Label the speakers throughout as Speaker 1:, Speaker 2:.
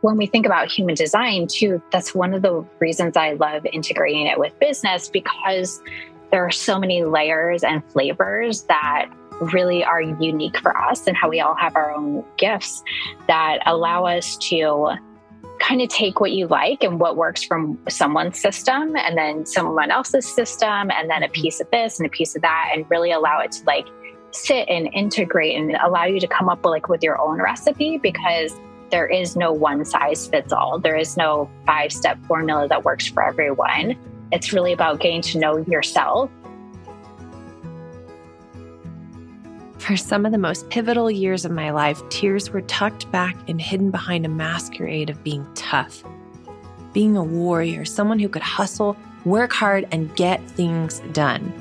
Speaker 1: when we think about human design, too, that's one of the reasons I love integrating it with business because there are so many layers and flavors that really are unique for us and how we all have our own gifts that allow us to kind of take what you like and what works from someone's system and then someone else's system and then a piece of this and a piece of that and really allow it to like sit and integrate and allow you to come up with like with your own recipe because there is no one size fits all. There is no five step formula that works for everyone. It's really about getting to know yourself.
Speaker 2: For some of the most pivotal years of my life, tears were tucked back and hidden behind a masquerade of being tough, being a warrior, someone who could hustle, work hard, and get things done.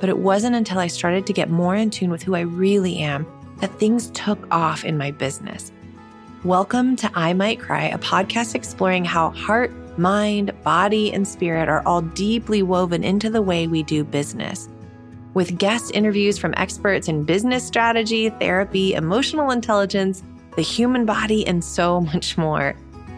Speaker 2: But it wasn't until I started to get more in tune with who I really am that things took off in my business. Welcome to I Might Cry, a podcast exploring how heart, mind, body, and spirit are all deeply woven into the way we do business. With guest interviews from experts in business strategy, therapy, emotional intelligence, the human body, and so much more.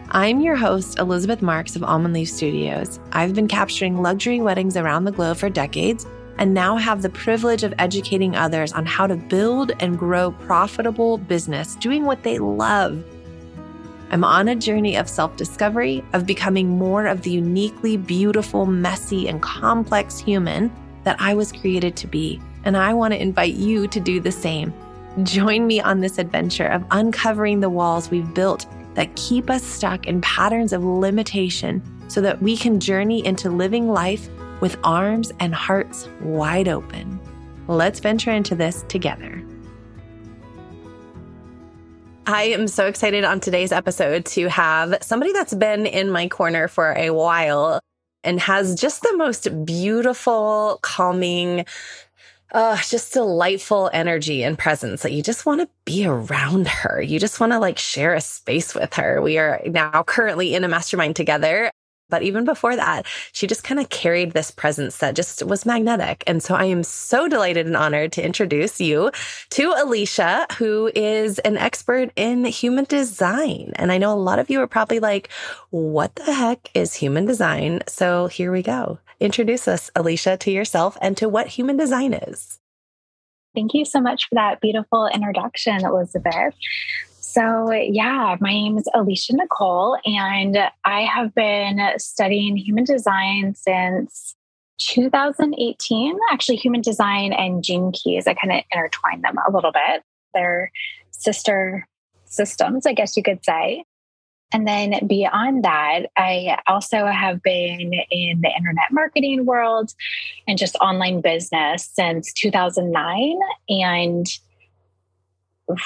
Speaker 2: I'm your host, Elizabeth Marks of Almond Leaf Studios. I've been capturing luxury weddings around the globe for decades and now have the privilege of educating others on how to build and grow profitable business doing what they love I'm on a journey of self discovery, of becoming more of the uniquely beautiful, messy, and complex human that I was created to be. And I want to invite you to do the same. Join me on this adventure of uncovering the walls we've built that keep us stuck in patterns of limitation so that we can journey into living life with arms and hearts wide open. Let's venture into this together. I am so excited on today's episode to have somebody that's been in my corner for a while and has just the most beautiful, calming, uh, just delightful energy and presence that you just want to be around her. You just want to like share a space with her. We are now currently in a mastermind together. But even before that, she just kind of carried this presence that just was magnetic. And so I am so delighted and honored to introduce you to Alicia, who is an expert in human design. And I know a lot of you are probably like, what the heck is human design? So here we go. Introduce us, Alicia, to yourself and to what human design is.
Speaker 1: Thank you so much for that beautiful introduction, Elizabeth. So, yeah, my name is Alicia Nicole, and I have been studying human design since 2018. Actually, human design and gene keys, I kind of intertwine them a little bit. They're sister systems, I guess you could say. And then beyond that, I also have been in the internet marketing world and just online business since 2009. And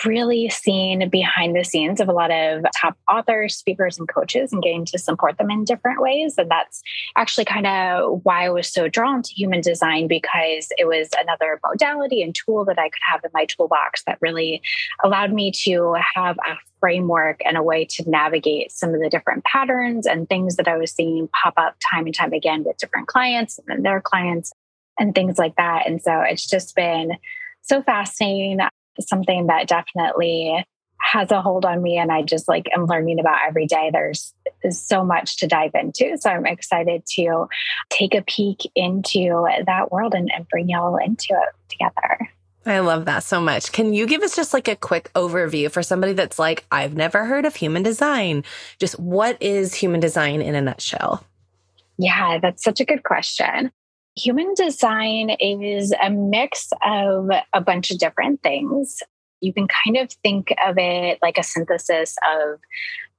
Speaker 1: really seen behind the scenes of a lot of top authors, speakers, and coaches and getting to support them in different ways. And that's actually kind of why I was so drawn to human design because it was another modality and tool that I could have in my toolbox that really allowed me to have a framework and a way to navigate some of the different patterns and things that I was seeing pop up time and time again with different clients and their clients and things like that. And so it's just been so fascinating something that definitely has a hold on me and I just like am learning about every day. There's so much to dive into. So I'm excited to take a peek into that world and, and bring y'all into it together.
Speaker 2: I love that so much. Can you give us just like a quick overview for somebody that's like, I've never heard of human design? Just what is human design in a nutshell?
Speaker 1: Yeah, that's such a good question. Human design is a mix of a bunch of different things. You can kind of think of it like a synthesis of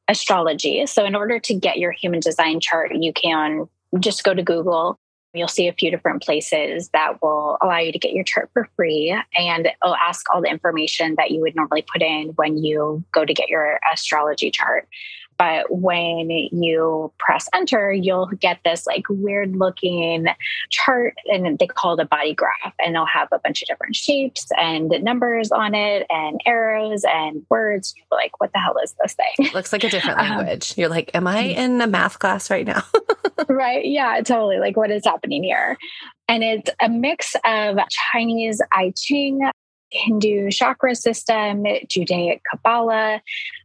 Speaker 1: astrology. So, in order to get your human design chart, you can just go to Google. You'll see a few different places that will allow you to get your chart for free. And it'll ask all the information that you would normally put in when you go to get your astrology chart. But when you press enter, you'll get this like weird looking chart and they call it a body graph. And they'll have a bunch of different shapes and numbers on it and arrows and words. You're like, what the hell is this thing?
Speaker 2: It Looks like a different um, language. Um, You're like, am I in a math class right now?
Speaker 1: right. Yeah, totally. Like, what is happening here? And it's a mix of Chinese I Ching, Hindu chakra system, Judaic Kabbalah,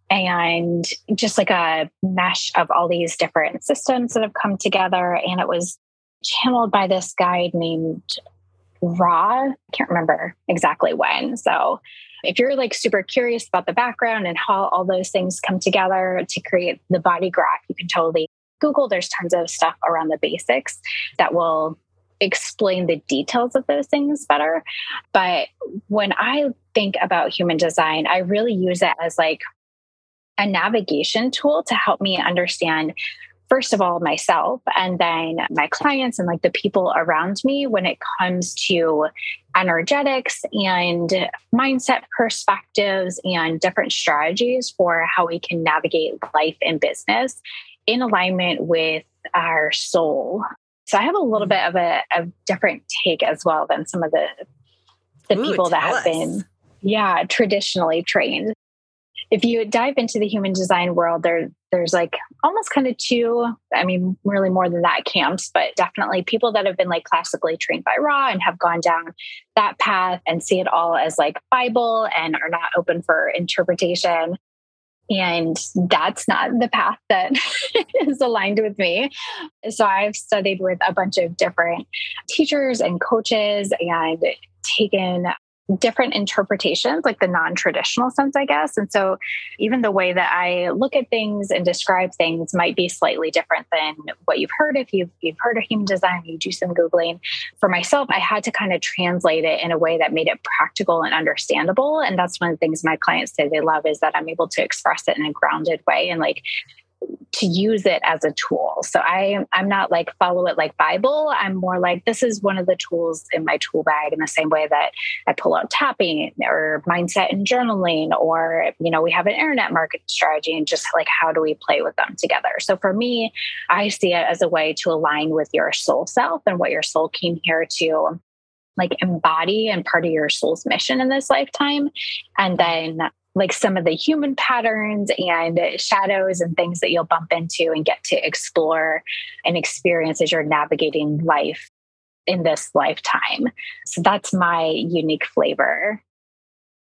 Speaker 1: and just like a mesh of all these different systems that have come together. And it was channeled by this guide named Ra. I can't remember exactly when. So if you're like super curious about the background and how all those things come together to create the body graph, you can totally Google. There's tons of stuff around the basics that will explain the details of those things better. But when I think about human design, I really use it as like a navigation tool to help me understand first of all myself and then my clients and like the people around me when it comes to energetics and mindset perspectives and different strategies for how we can navigate life and business in alignment with our soul so I have a little bit of a, a different take as well than some of the the Ooh, people that have us. been yeah traditionally trained. If you dive into the human design world, there there's like almost kind of two, I mean, really more than that camps, but definitely people that have been like classically trained by Ra and have gone down that path and see it all as like Bible and are not open for interpretation. And that's not the path that is aligned with me. So I've studied with a bunch of different teachers and coaches and taken different interpretations, like the non traditional sense, I guess. And so, even the way that I look at things and describe things might be slightly different than what you've heard. If you've, you've heard of human design, you do some Googling. For myself, I had to kind of translate it in a way that made it practical and understandable. And that's one of the things my clients say they love is that I'm able to express it in a grounded way and like to use it as a tool. So I I'm not like follow it like Bible. I'm more like this is one of the tools in my tool bag in the same way that I pull out tapping or mindset and journaling or you know we have an internet marketing strategy and just like how do we play with them together. So for me, I see it as a way to align with your soul self and what your soul came here to like embody and part of your soul's mission in this lifetime and then like some of the human patterns and shadows and things that you'll bump into and get to explore and experience as you're navigating life in this lifetime. So that's my unique flavor.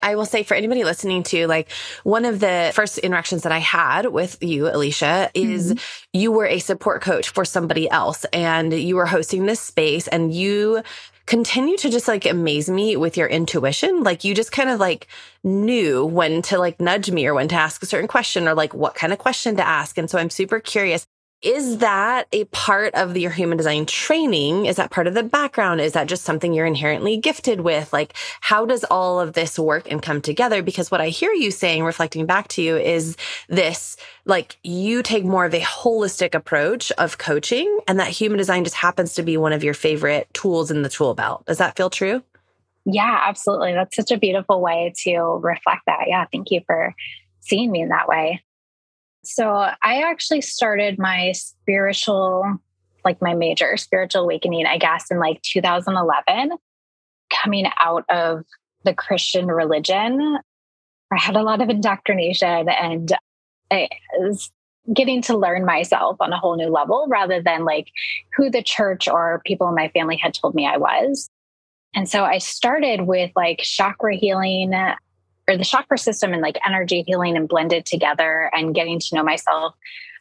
Speaker 2: I will say for anybody listening to like one of the first interactions that I had with you, Alicia, is mm-hmm. you were a support coach for somebody else and you were hosting this space and you continue to just like amaze me with your intuition. Like you just kind of like knew when to like nudge me or when to ask a certain question or like what kind of question to ask. And so I'm super curious. Is that a part of your human design training? Is that part of the background? Is that just something you're inherently gifted with? Like, how does all of this work and come together? Because what I hear you saying, reflecting back to you, is this like you take more of a holistic approach of coaching, and that human design just happens to be one of your favorite tools in the tool belt. Does that feel true?
Speaker 1: Yeah, absolutely. That's such a beautiful way to reflect that. Yeah, thank you for seeing me in that way. So I actually started my spiritual, like my major spiritual awakening, I guess, in like 2011, coming out of the Christian religion. I had a lot of indoctrination and I was getting to learn myself on a whole new level rather than like who the church or people in my family had told me I was. And so I started with like chakra healing, or the chakra system and like energy healing and blended together and getting to know myself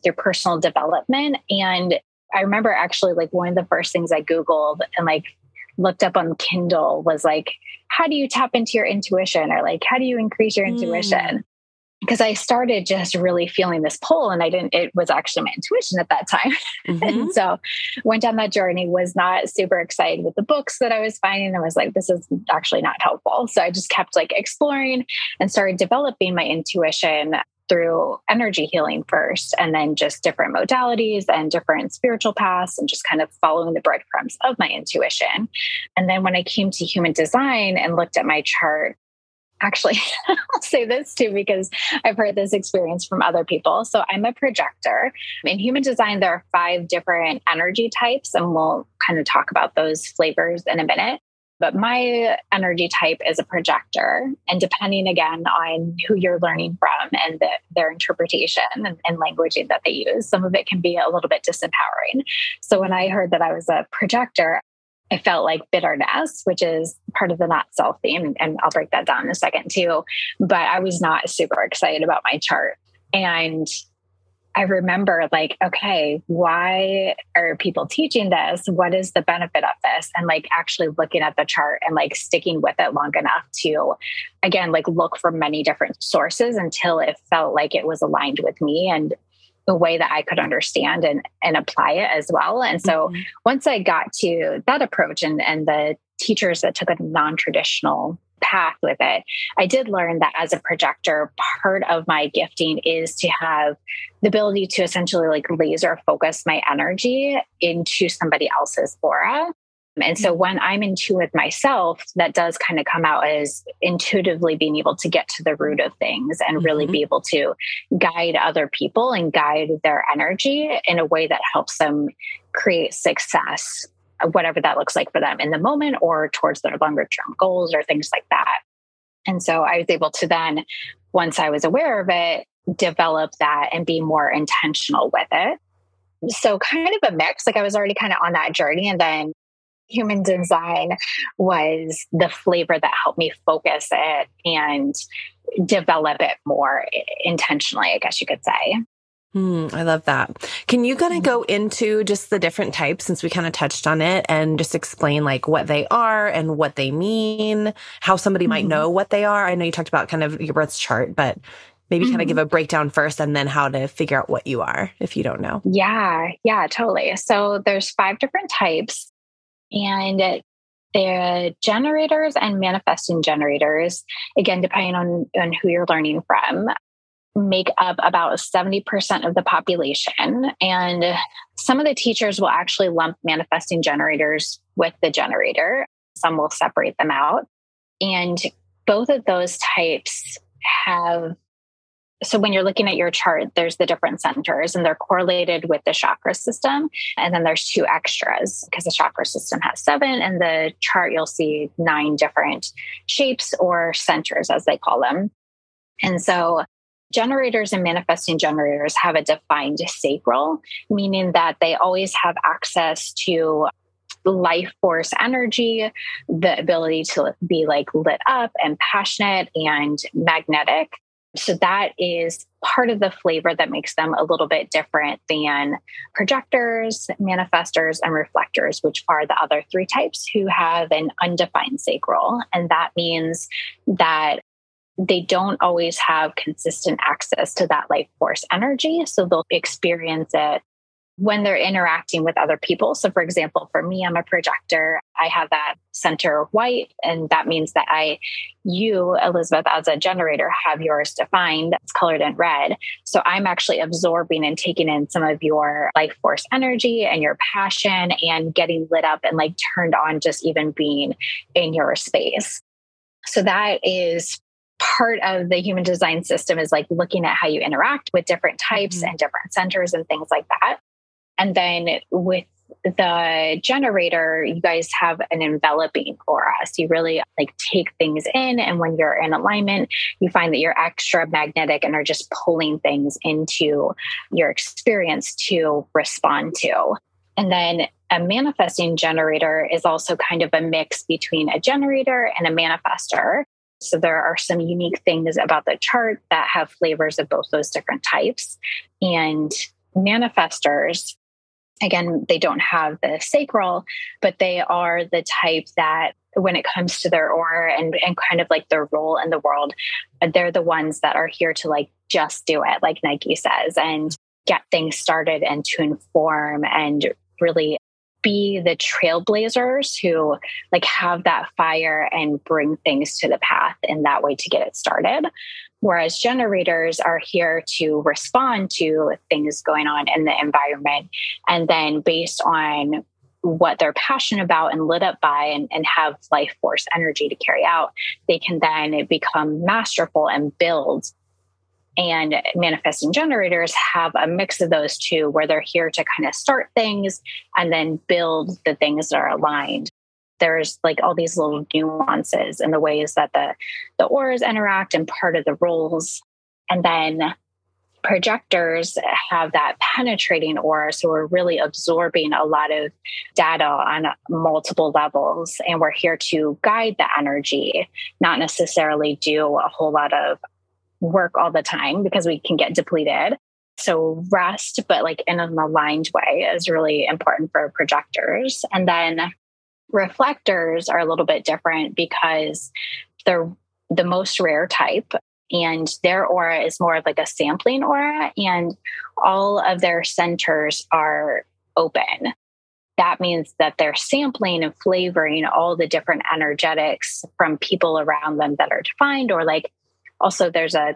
Speaker 1: through personal development. And I remember actually like one of the first things I Googled and like looked up on Kindle was like, how do you tap into your intuition or like, how do you increase your mm. intuition? Because I started just really feeling this pull and I didn't, it was actually my intuition at that time. Mm-hmm. and so went down that journey, was not super excited with the books that I was finding. I was like, this is actually not helpful. So I just kept like exploring and started developing my intuition through energy healing first and then just different modalities and different spiritual paths and just kind of following the breadcrumbs of my intuition. And then when I came to human design and looked at my chart, actually i'll say this too because i've heard this experience from other people. So i'm a projector. In human design there are five different energy types and we'll kind of talk about those flavors in a minute. But my energy type is a projector. And depending again on who you're learning from and the, their interpretation and, and languaging that they use some of it can be a little bit disempowering. So when i heard that i was a projector I felt like bitterness, which is part of the not self theme. And I'll break that down in a second too. But I was not super excited about my chart And I remember like, okay, why are people teaching this? What is the benefit of this? And like actually looking at the chart and like sticking with it long enough to, again, like look for many different sources until it felt like it was aligned with me and the way that I could understand and, and apply it as well. And so mm-hmm. once I got to that approach and, and the teachers that took a non traditional path with it. I did learn that as a projector, part of my gifting is to have the ability to essentially like laser focus my energy into somebody else's aura. And so when I'm in tune with myself, that does kind of come out as intuitively being able to get to the root of things and really mm-hmm. be able to guide other people and guide their energy in a way that helps them create success whatever that looks like for them in the moment or towards their longer term goals or things like that. And so I was able to then, once I was aware of it, develop that and be more intentional with it. So, kind of a mix. Like I was already kind of on that journey. And then human design was the flavor that helped me focus it and develop it more intentionally, I guess you could say.
Speaker 2: Mm, I love that. Can you kind of go into just the different types since we kind of touched on it and just explain like what they are and what they mean, how somebody mm-hmm. might know what they are? I know you talked about kind of your birth chart, but maybe mm-hmm. kind of give a breakdown first and then how to figure out what you are if you don't know.
Speaker 1: Yeah, yeah, totally. So there's five different types and the generators and manifesting generators, again, depending on, on who you're learning from, make up about 70% of the population. And some of the teachers will actually lump manifesting generators with the generator, some will separate them out. And both of those types have so when you're looking at your chart there's the different centers and they're correlated with the chakra system and then there's two extras because the chakra system has seven and the chart you'll see nine different shapes or centers as they call them and so Generators and manifesting generators have a defined sacral, meaning that they always have access to life force energy, the ability to be like lit up and passionate and magnetic. So that is part of the flavor that makes them a little bit different than projectors, manifestors, and reflectors, which are the other three types who have an undefined sacral. And that means that they don't always have consistent access to that life force energy. So they'll experience it when they're interacting with other people. So, for example, for me, I'm a projector. I have that center white, and that means that I, you, Elizabeth, as a generator, have yours defined. It's colored in red. So, I'm actually absorbing and taking in some of your life force energy and your passion and getting lit up and like turned on just even being in your space. So, that is part of the human design system is like looking at how you interact with different types mm-hmm. and different centers and things like that. And then with the generator, you guys have an enveloping aura. So you really like take things in. And when you're in alignment, you find that you're extra magnetic and are just pulling things into your experience to respond to. And then a manifesting generator is also kind of a mix between a generator and a manifestor. So there are some unique things about the chart that have flavors of both those different types. And manifestors, again, they don't have the sacral, but they are the type that when it comes to their aura and, and kind of like their role in the world, uh, they're the ones that are here to like just do it, like Nike says, and get things started and to inform and really be the trailblazers who like have that fire and bring things to the path in that way to get it started. Whereas generators are here to respond to things going on in the environment and then based on what they're passionate about and lit up by and, and have life force energy to carry out they can then become masterful and build and manifesting generators have a mix of those two where they're here to kind of start things and then build the things that are aligned. There's like all these little nuances in the ways that the the auras interact and part of the roles. And then projectors have that penetrating aura so we're really absorbing a lot of data on multiple levels and we're here to guide the energy not necessarily do a whole lot of work all the time because we can get depleted. So rest, but like in an aligned way is really important for projectors. And then reflectors are a little bit different because they're the most rare type and their aura is more of like a sampling aura and all of their centers are open that means that they're sampling and flavoring all the different energetics from people around them that are defined or like also there's a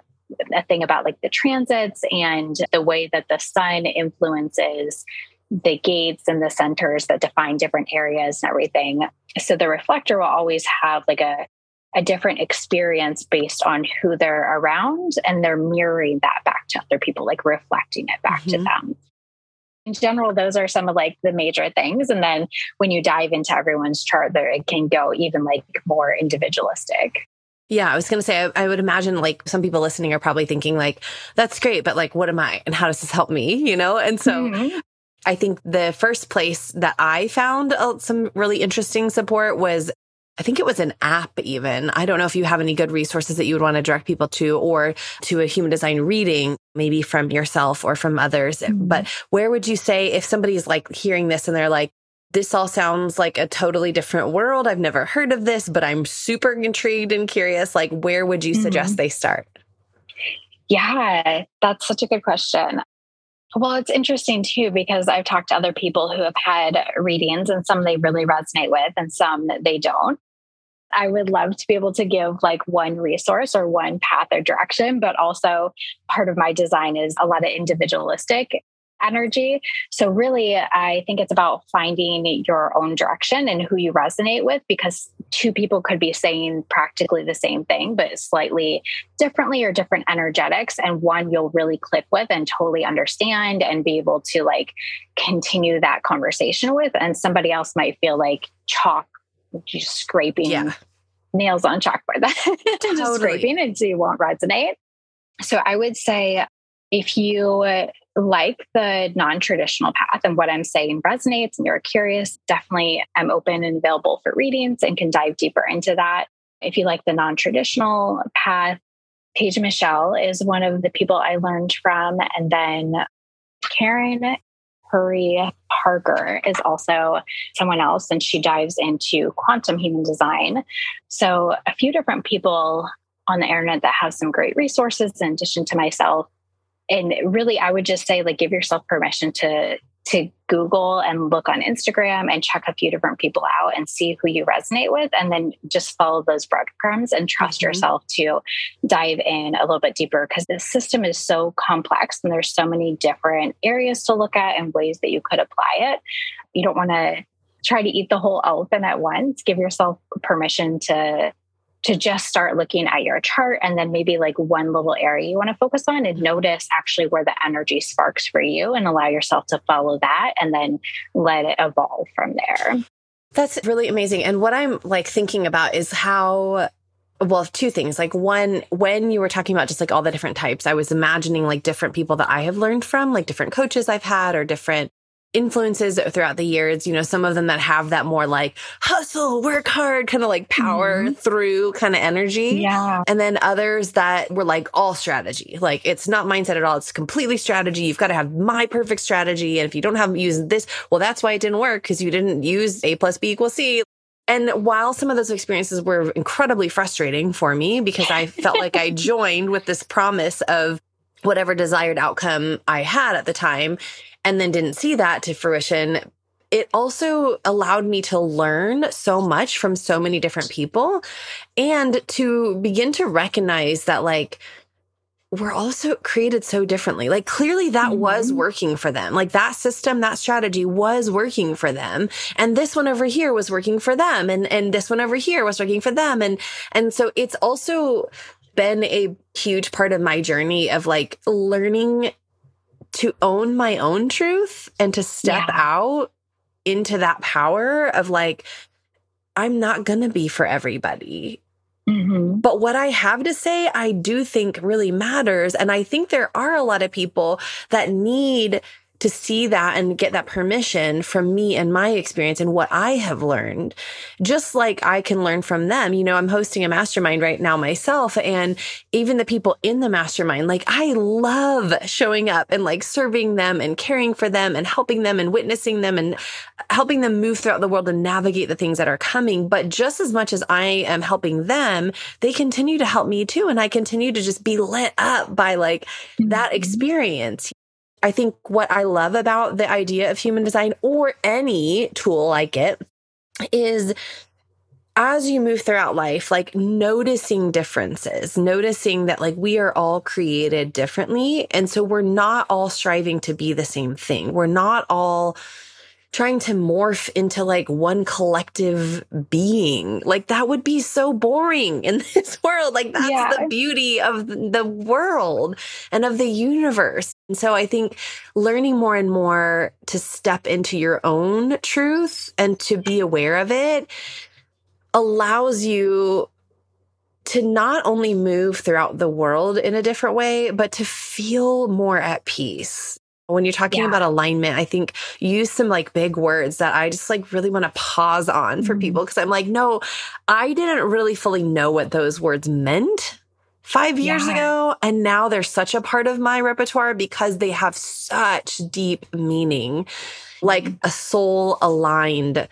Speaker 1: a thing about like the transits and the way that the sun influences the gates and the centers that define different areas and everything. So the reflector will always have like a a different experience based on who they're around and they're mirroring that back to other people like reflecting it back mm-hmm. to them in general those are some of like the major things and then when you dive into everyone's chart there it can go even like more individualistic
Speaker 2: yeah, I was going to say, I, I, would imagine like some people listening are probably thinking, like, that's great, but like, what am I? And how does this help me? You know? And so mm-hmm. I think the first place that I found some really interesting support was I think it was an app even. I don't know if you have any good resources that you would want to direct people to or to a human design reading, maybe from yourself or from others. Mm-hmm. But where would you say if somebody's like hearing this and they're like, this all sounds like a totally different world. I've never heard of this, but I'm super intrigued and curious. Like, where would you suggest mm-hmm. they start?
Speaker 1: Yeah, that's such a good question. Well, it's interesting too, because I've talked to other people who have had readings and some they really resonate with and some they don't. I would love to be able to give like one resource or one path or direction, but also part of my design is a lot of individualistic energy. So, really, I think it's about finding your own direction and who you resonate with because two people could be saying practically the same thing, but slightly differently or different energetics. And one you'll really click with and totally understand and be able to like continue that conversation with. And somebody else might feel like chalk just scraping yeah. nails on chalkboard, totally. just scraping and so you won't resonate. So I would say if you like the non traditional path and what I'm saying resonates and you're curious, definitely I'm open and available for readings and can dive deeper into that. If you like the non traditional path, Paige Michelle is one of the people I learned from. And then Karen Curry Parker is also someone else, and she dives into quantum human design. So, a few different people on the internet that have some great resources in addition to myself and really i would just say like give yourself permission to to google and look on instagram and check a few different people out and see who you resonate with. And then just follow those breadcrumbs and trust mm-hmm. yourself to dive in a little bit deeper because the system is so complex and there's so many different areas to look at and ways that you could apply it. You don't want to try to eat the whole elephant at once. Give yourself permission to to just start looking at your chart and then maybe like one little area you want to focus on and mm-hmm. notice actually where the energy sparks for you and allow yourself to follow that and then let it evolve from there.
Speaker 2: That's really amazing. And what I'm like thinking about is how well, two things. Like one, when you were talking about just like all the different types, I was imagining like different people that I have learned from, like different coaches I've had or different influences throughout the years, you know, some of them that have that more like hustle, work hard, kind of like power mm-hmm. through kind of energy.
Speaker 1: Yeah.
Speaker 2: And then others that were like all strategy. Like it's not mindset at all. It's completely strategy. You've got to have my perfect strategy. And if you don't have used this, well, that's why it didn't work because you didn't use A plus B equals C. And while some of those experiences were incredibly frustrating for me because I felt like I joined with this promise of whatever desired outcome I had at the time, and then didn't see that to fruition, it also allowed me to learn so much from so many different people and to begin to recognize that, like, we're also created so differently. Like clearly that mm-hmm. was working for them. Like that system, that strategy was working for them. And this one over here was working for them. And, and this one over here was working for them. And, and so it's also been a huge part of my journey of like learning to own my own truth and to step yeah. out into that power of like, I'm not going to be for everybody. Mm-hmm. But what I have to say, I do think really matters. And I think there are a lot of people that need to see that and get that permission from me and my experience and what I have learned, just like I can learn from them. You know, I'm hosting a mastermind right now myself, and even the people in the mastermind, like I love showing up and like serving them and caring for them and helping them and witnessing them and helping them move throughout the world and navigate the things that are coming. But just as much as I am helping them, they continue to help me too. And I continue to just be lit up by like that mm-hmm. experience. I think what I love about the idea of human design or any tool like it is as you move throughout life, like noticing differences, noticing that like we are all created differently. And so we're not all striving to be the same thing. We're not all trying to morph into like one collective being. Like that would be so boring in this world. Like that's yeah. the beauty of the world and of the universe. And so I think learning more and more to step into your own truth and to be aware of it allows you to not only move throughout the world in a different way, but to feel more at peace when you're talking yeah. about alignment, I think use some like big words that I just like really want to pause on for mm-hmm. people because I'm like, no, I didn't really fully know what those words meant five years yeah. ago. And now they're such a part of my repertoire because they have such deep meaning, like mm-hmm. a soul aligned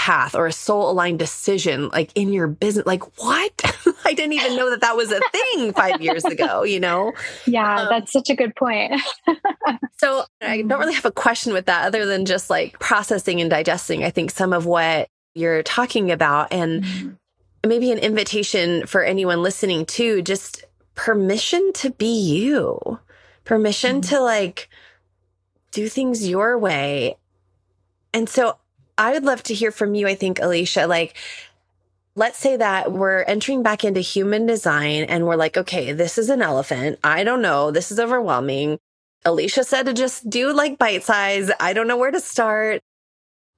Speaker 2: path or a soul aligned decision like in your business like what? I didn't even know that that was a thing 5 years ago you know?
Speaker 1: Yeah um, that's such a good point.
Speaker 2: So i don't really have a question with that other than just like processing and digesting i think some of what you're talking about. And mm-hmm. maybe an invitation for anyone listening to just permission to be you. Permission mm-hmm. to like do things your way. And so I would love to hear from you, I think, Alicia, like, let's say that we're entering back into human design and we're like, okay, this is an elephant. I don't know. This is overwhelming. Alicia said to just do like bite size. I don't know where to start.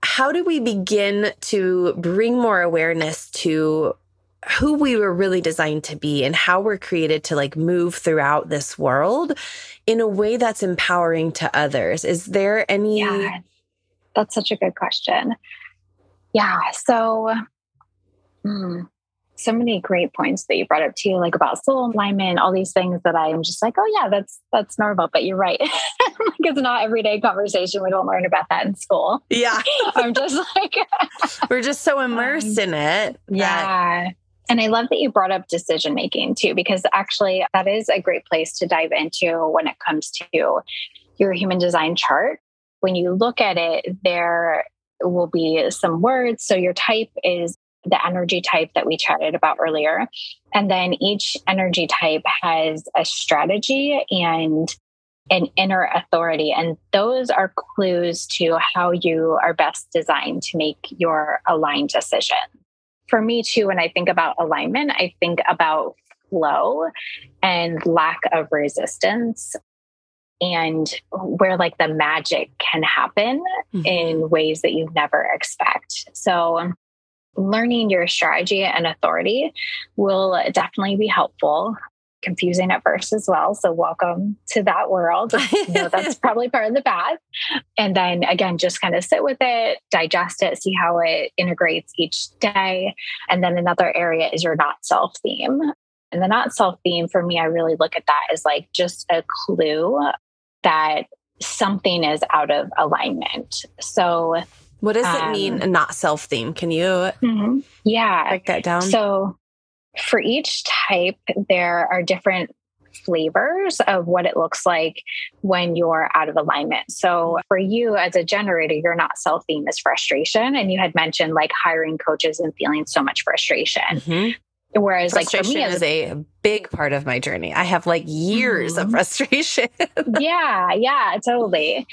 Speaker 2: How do we begin to bring more awareness to who we were really designed to be and how we're created to like move throughout this world in a way that's empowering to others? Is there any yeah
Speaker 1: that's such a good question. Yeah. So, mm, so many great points that you brought up too, like about soul alignment, all these things that I'm just like, oh yeah, that's that's normal. But you're right. like it's not everyday conversation. We don't learn about that in school.
Speaker 2: Yeah.
Speaker 1: I'm just like
Speaker 2: we're just so immersed um, in it.
Speaker 1: Yeah. And I love that you brought up decision making too, because actually that is a great place to dive into when it comes to your human design chart when you look at it, there will be some words. So your type is the energy type that we chatted about earlier. And then each energy type has a strategy and an inner authority. And those are clues to how you are best designed to make your aligned decision. For me, too, when I think about alignment, I think about flow and lack of resistance and where like the magic can happen mm-hmm. in ways that you never expect. So, learning your strategy and authority will definitely be helpful. Confusing at first as well. So, welcome to that world. you know, that's probably part of the path. And then again, just kind of sit with it, digest it, see how it integrates each day. And then another area is your not self theme. And the not self theme for me, I really look at that as like just a clue that something is out of alignment. So,
Speaker 2: what does um, it mean, um, not self theme? Can you mm-hmm.
Speaker 1: yeah
Speaker 2: break that down?
Speaker 1: So, for each type, there are different flavors of what it looks like when you're out of alignment. So for you as a generator, you're not self theme is frustration. And you had mentioned like hiring coaches and feeling so much frustration. Mm-hmm. Whereas, like for me,
Speaker 2: is a big part of my journey. I have like years mm-hmm. of frustration.
Speaker 1: yeah, yeah, totally.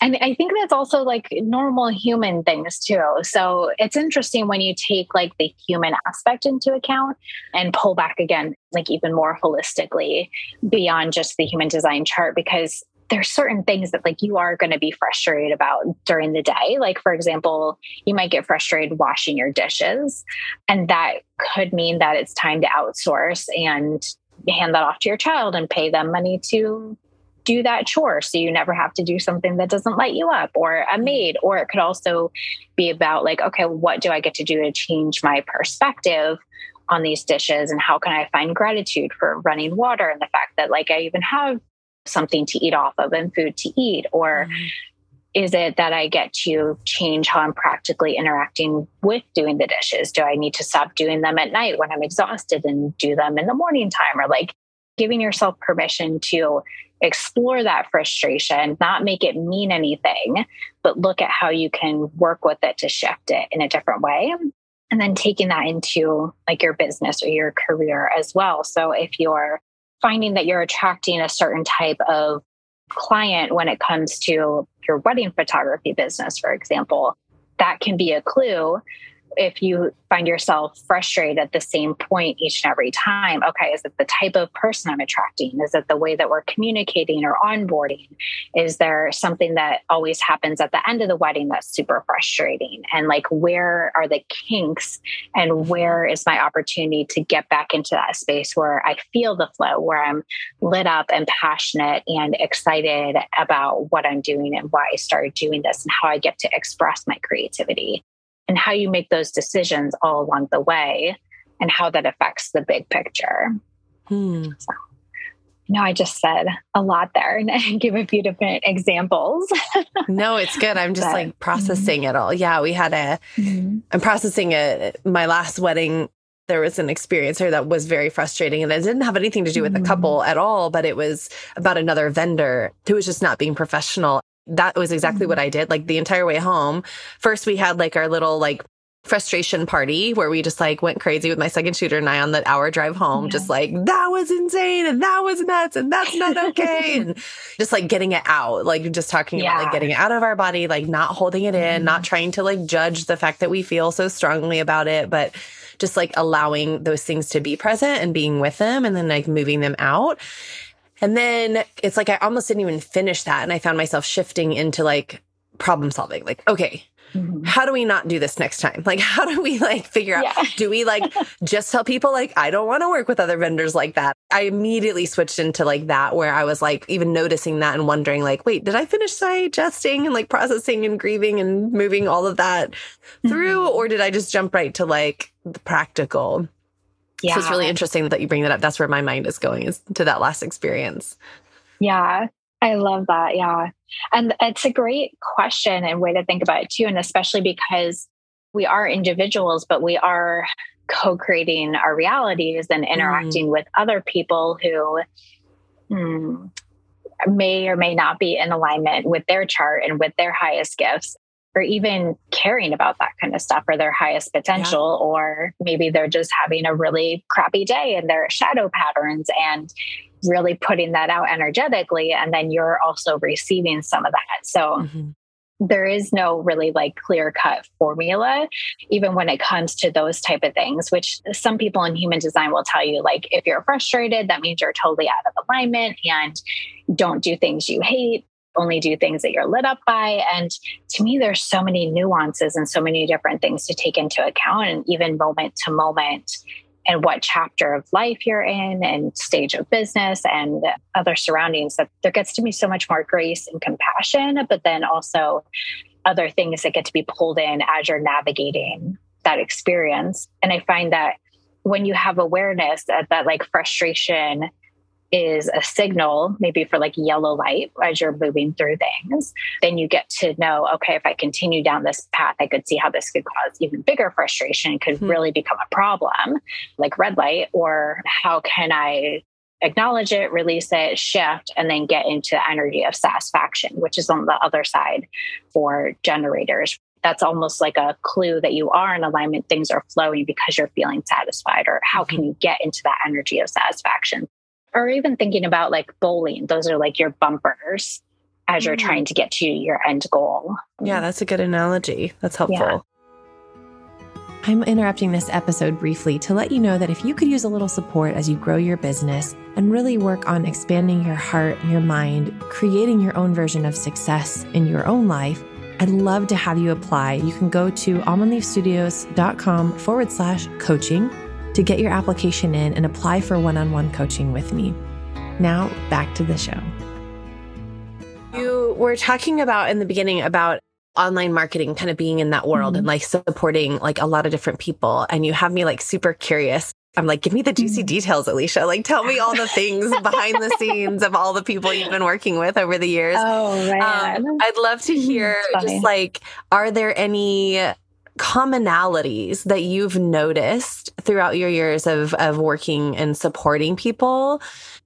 Speaker 1: And I think that's also like normal human things too. So it's interesting when you take like the human aspect into account and pull back again, like even more holistically beyond just the human design chart, because there's certain things that like you are going to be frustrated about during the day. Like for example you might get frustrated washing your dishes and that could mean that it's time to outsource and hand that off to your child and pay them money to do that chore. So you never have to do something that doesn't light you up or a mm-hmm. maid. Or it could also be about like okay what do i get to do to change my perspective on these dishes? And how can i find gratitude for running water? And the fact that like i even have something to eat off of and food to eat or mm-hmm. is it that i get to change how i'm practically interacting with doing the dishes do i need to stop doing them at night when i'm exhausted and do them in the morning time or like giving yourself permission to explore that frustration, not make it mean anything, but look at how you can work with it to shift it in a different way. And then taking that into like your business or your career as well. So if you're finding that you're attracting a certain type of client when it comes to your wedding photography business, for example, that can be a clue if you find yourself frustrated at the same point each and every time, okay, is it the type of person I'm attracting? Is it the way that we're communicating or onboarding? Is there something that always happens at the end of the wedding that's super frustrating? And like, where are the kinks and where is my opportunity to get back into that space where I feel the flow, where I'm lit up and passionate and excited about what I'm doing and why I started doing this and how I get to express my creativity? And how you make those decisions all along the way and how that affects the big picture. Hmm. So, you know, I just said a lot there and I give a few different examples.
Speaker 2: no, it's good. I'm just but, like processing mm-hmm. it all. Yeah, we had a. am mm-hmm. processing a my last wedding. There was an experience there that was very frustrating and it didn't have anything to do with mm-hmm. the couple at all, but it was about another vendor who was just not being professional that was exactly mm-hmm. what I did. Like the entire way home. First, we had like our little like frustration party where we just like went crazy with my second shooter and I on the hour drive home, yeah. just like that was insane and that was nuts and that's not okay. and just like getting it out, like just talking yeah. about like getting it out of our body, like not holding it in, mm-hmm. not trying to like judge the fact that we feel so strongly about it, but just like allowing those things to be present and being with them and then like moving them out. And then it's like I almost didn't even finish that. And I found myself shifting into like problem solving. Like, okay, mm-hmm. how do we not do this next time? Like, how do we like figure yeah. out? Do we like just tell people like, I don't want to work with other vendors like that? I immediately switched into like that where I was like even noticing that and wondering like, wait, did I finish digesting and like processing and grieving and moving all of that through? Mm-hmm. Or did I just jump right to like the practical? Yeah. So it's really interesting that you bring that up. That's where my mind is going is to that last experience.
Speaker 1: Yeah. I love that. Yeah. And it's a great question and way to think about it too. And especially because we are individuals, but we are co creating our realities and interacting mm. with other people who hmm, may or may not be in alignment with their chart and with their highest gifts or even caring about that kind of stuff or their highest potential, yeah. or maybe they're just having a really crappy day and their shadow patterns and really putting that out energetically. And then you're also receiving some of that. So mm-hmm. there is no really like clear cut formula, even when it comes to those type of things, which some people in human design will tell you, like, if you're frustrated, that means you're totally out of alignment and don't do things you hate only do things that you're lit up by. And to me, there's so many nuances and so many different things to take into account, and even moment to moment and what chapter of life you're in and stage of business and other surroundings that there gets to be so much more grace and compassion but then also other things that get to be pulled in as you're navigating that experience and i find that when you have awareness that that like frustration is a signal, maybe for like yellow light as you're moving through things, then you get to know, okay, if I continue down this path, I could see how this could cause even bigger frustration, could mm-hmm. really become a problem, like red light, or how can I acknowledge it, release it, shift, and then get into the energy of satisfaction, which is on the other side for generators. That's almost like a clue that you are in alignment, things are flowing because you're feeling satisfied, or how can mm-hmm. you get into that energy of satisfaction? Or even thinking about like bowling, those are like your bumpers as you're mm-hmm. trying to get to your end goal.
Speaker 2: Yeah, that's a good analogy. That's helpful. Yeah. I'm interrupting this episode briefly to let you know that if you could use a little support as you grow your business and really work on expanding your heart, your mind, creating your own version of success in your own life, I'd love to have you apply. You can go to almondleafstudios.com forward slash coaching to get your application in and apply for one on one coaching with me. Now, back to the show. You were talking about in the beginning about online marketing kind of being in that world mm-hmm. and like supporting like a lot of different people and you have me like super curious I'm like, give me the juicy mm-hmm. details, Alicia. Like, tell me all the things behind the scenes of all the people you've been working with over the years.
Speaker 1: Oh, man.
Speaker 2: Um, I'd love to mm-hmm. hear just like, are there any commonalities that you've noticed throughout your years of, of working and supporting people?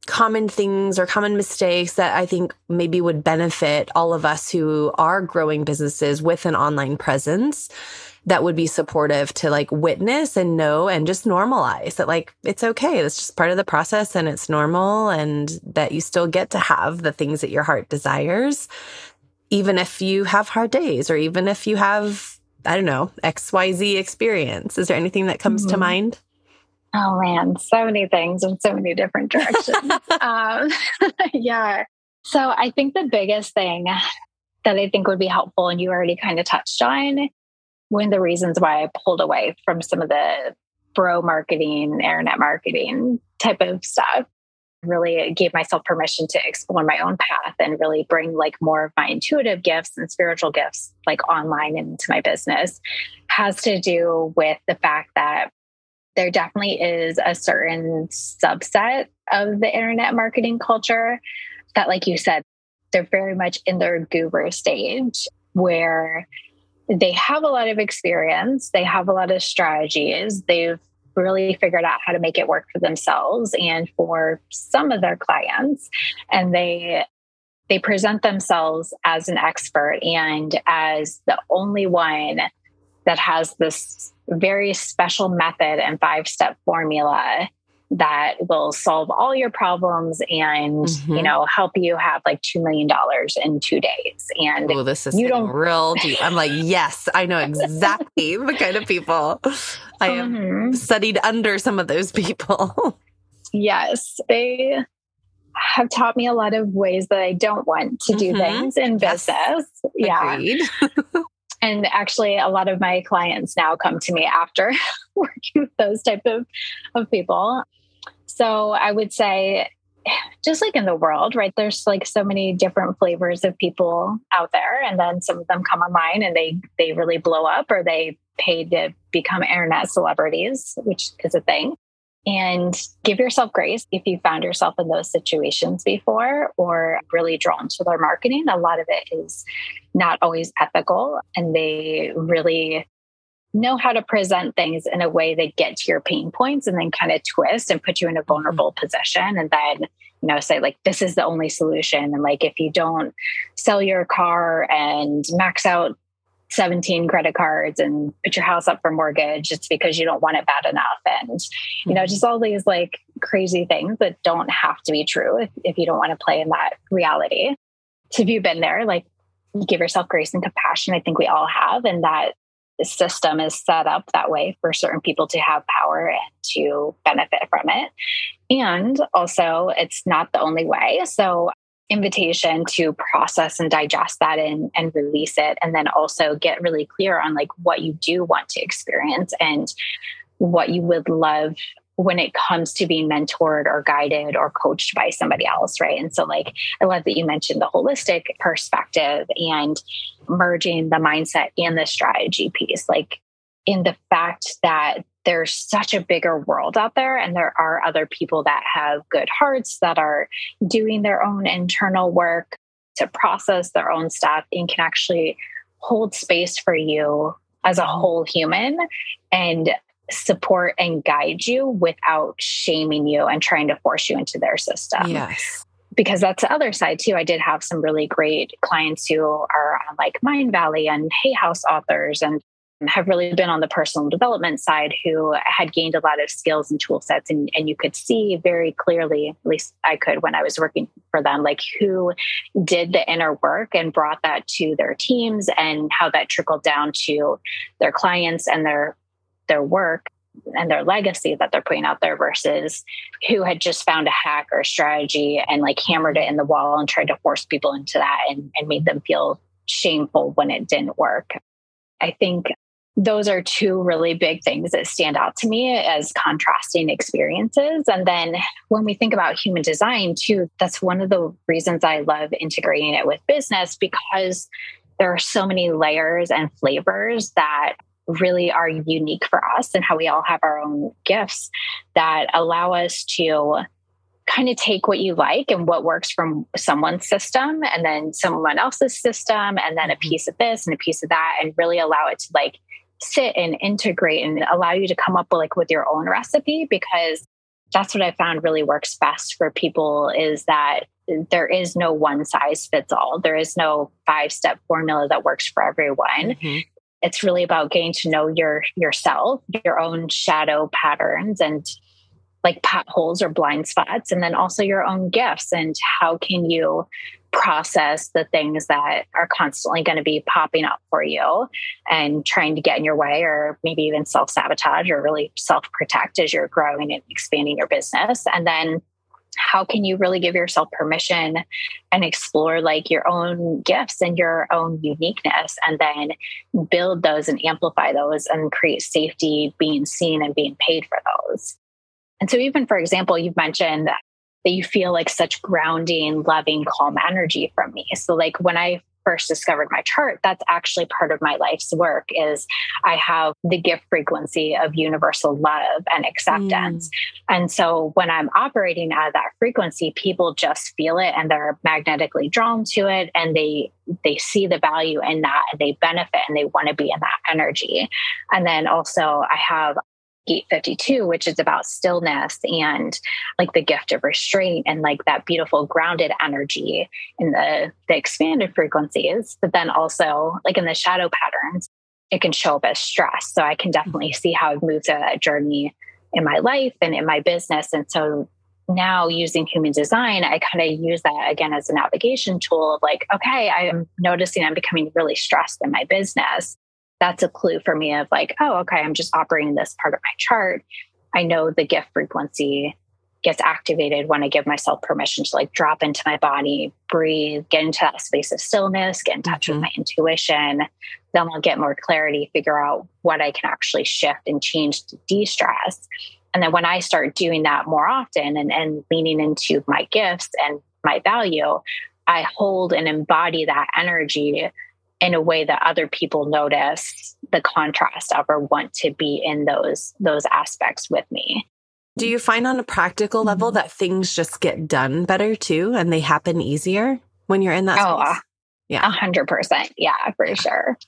Speaker 2: Common things or common mistakes that I think maybe would benefit all of us who are growing businesses with an online presence that would be supportive to like witness and know and just normalize that like it's okay. It's just part of the process and it's normal and that you still get to have the things that your heart desires, even if you have hard days or even if you have, I don't know, XYZ experience. Is there anything that comes mm-hmm. to mind?
Speaker 1: Oh man, so many things in so many different directions. um, yeah. So I think the biggest thing that I think would be helpful, and you already kind of touched on, one of the reasons why I pulled away from some of the bro marketing, internet marketing type of stuff. Really gave myself permission to explore my own path and really bring like more of my intuitive gifts and spiritual gifts like online into my business. Has to do with the fact that there definitely is a certain subset of the internet marketing culture that, like you said, they're very much in their guru stage where they have a lot of experience, they have a lot of strategies, they've really figured out how to make it work for themselves and for some of their clients. And they they present themselves as an expert and as the only one that has this very special method and five step formula that will solve all your problems and mm-hmm. you know help you have like two million dollars in two days and
Speaker 2: oh this is you don't real deep i'm like yes i know exactly the kind of people i have mm-hmm. studied under some of those people
Speaker 1: yes they have taught me a lot of ways that i don't want to do mm-hmm. things in business yes. yeah and actually a lot of my clients now come to me after working with those type of, of people so I would say, just like in the world, right? There's like so many different flavors of people out there, and then some of them come online and they they really blow up, or they pay to become internet celebrities, which is a thing. And give yourself grace if you found yourself in those situations before or really drawn to their marketing. A lot of it is not always ethical, and they really know how to present things in a way that get to your pain points and then kind of twist and put you in a mm-hmm. vulnerable mm-hmm. position and then you know say like this is the only solution and like if you don't sell your car and max out 17 credit cards and put your house up for mortgage it's because you don't want it bad enough and you know mm-hmm. just all these like crazy things that don't have to be true if, if you don't want to play in that reality so if you've been there like give yourself grace and compassion i think we all have and that system is set up that way for certain people to have power and to benefit from it. And also, it's not the only way. So, invitation to process and digest that and, and release it. And then also get really clear on like what you do want to experience and what you would love when it comes to being mentored or guided or coached by somebody else, right? And so, like, I love that you mentioned the holistic perspective and merging the mindset and the strategy piece, like, in the fact that there's such a bigger world out there, and there are other people that have good hearts that are doing their own internal work to process their own stuff and can actually hold space for you as a whole human and support and guide you without shaming you and trying to force you into their system.
Speaker 2: Yes.
Speaker 1: Because that's the other side too. I did have some really great clients who are on like Mindvalley and Hay House authors and have really been on the personal development side who had gained a lot of skills and tool sets and, and you could see very clearly at least i could when i was working for them like who did the inner work and brought that to their teams and how that trickled down to their clients and their their work and their legacy that they're putting out there versus who had just found a hack or a strategy and like hammered it in the wall and tried to force people into that and, and made them feel shameful when it didn't work. I think those are two really big things that stand out to me as contrasting experiences. And then when we think about human design, too, that's one of the reasons I love integrating it with business because there are so many layers and flavors that really are unique for us and how we all have our own gifts that allow us to kind of take what you like and what works from someone's system and then someone else's system and then a mm-hmm. piece of this and a piece of that and really allow it to like sit and integrate and allow you to come up with like with your own recipe because that's what I found really works best for people is that there is no one size fits all. There is no five step formula that works for everyone. Mm-hmm. It's really about getting to know your yourself, your own shadow patterns and like potholes or blind spots and then also your own gifts and how can you process the things that are constantly going to be popping up for you and trying to get in your way or maybe even self-sabotage or really self-protect as you're growing and expanding your business. And then how can you really give yourself permission and explore like your own gifts and your own uniqueness and then build those and amplify those and create safety being seen and being paid for those and so, even for example, you've mentioned that you feel like such grounding, loving, calm energy from me. So, like when I first discovered my chart that's actually part of my life's work is i have the gift frequency of universal love and acceptance mm. and so when i'm operating out of that frequency people just feel it and they're magnetically drawn to it and they they see the value in that and they benefit and they want to be in that energy and then also i have Gate 52, which is about stillness and like the gift of restraint and like that beautiful grounded energy in the, the expanded frequencies. But then also, like in the shadow patterns, it can show up as stress. So I can mm-hmm. definitely see how I've moved that journey in my life and in my business. And so now using human design, I kind of use that again as a navigation tool of like, okay, I am noticing I'm becoming really stressed in my business that's a clue for me of like, oh, okay, I'm just operating this part of my chart. I know the gift frequency gets activated when I give myself permission to like drop into my body, breathe, get into that space of stillness, get in touch mm-hmm. with my intuition. Then I'll get more clarity, figure out what I can actually shift and change to de stress. And then when I start doing that more often and, and leaning into my gifts and my value, I hold and embody that energy in a way that other people notice the contrast of or want to be in those those aspects with me.
Speaker 2: Do you find on a practical level mm-hmm. that things just get done better too and they happen easier when you're in that oh, space?
Speaker 1: yeah. A hundred percent. Yeah, for yeah. sure.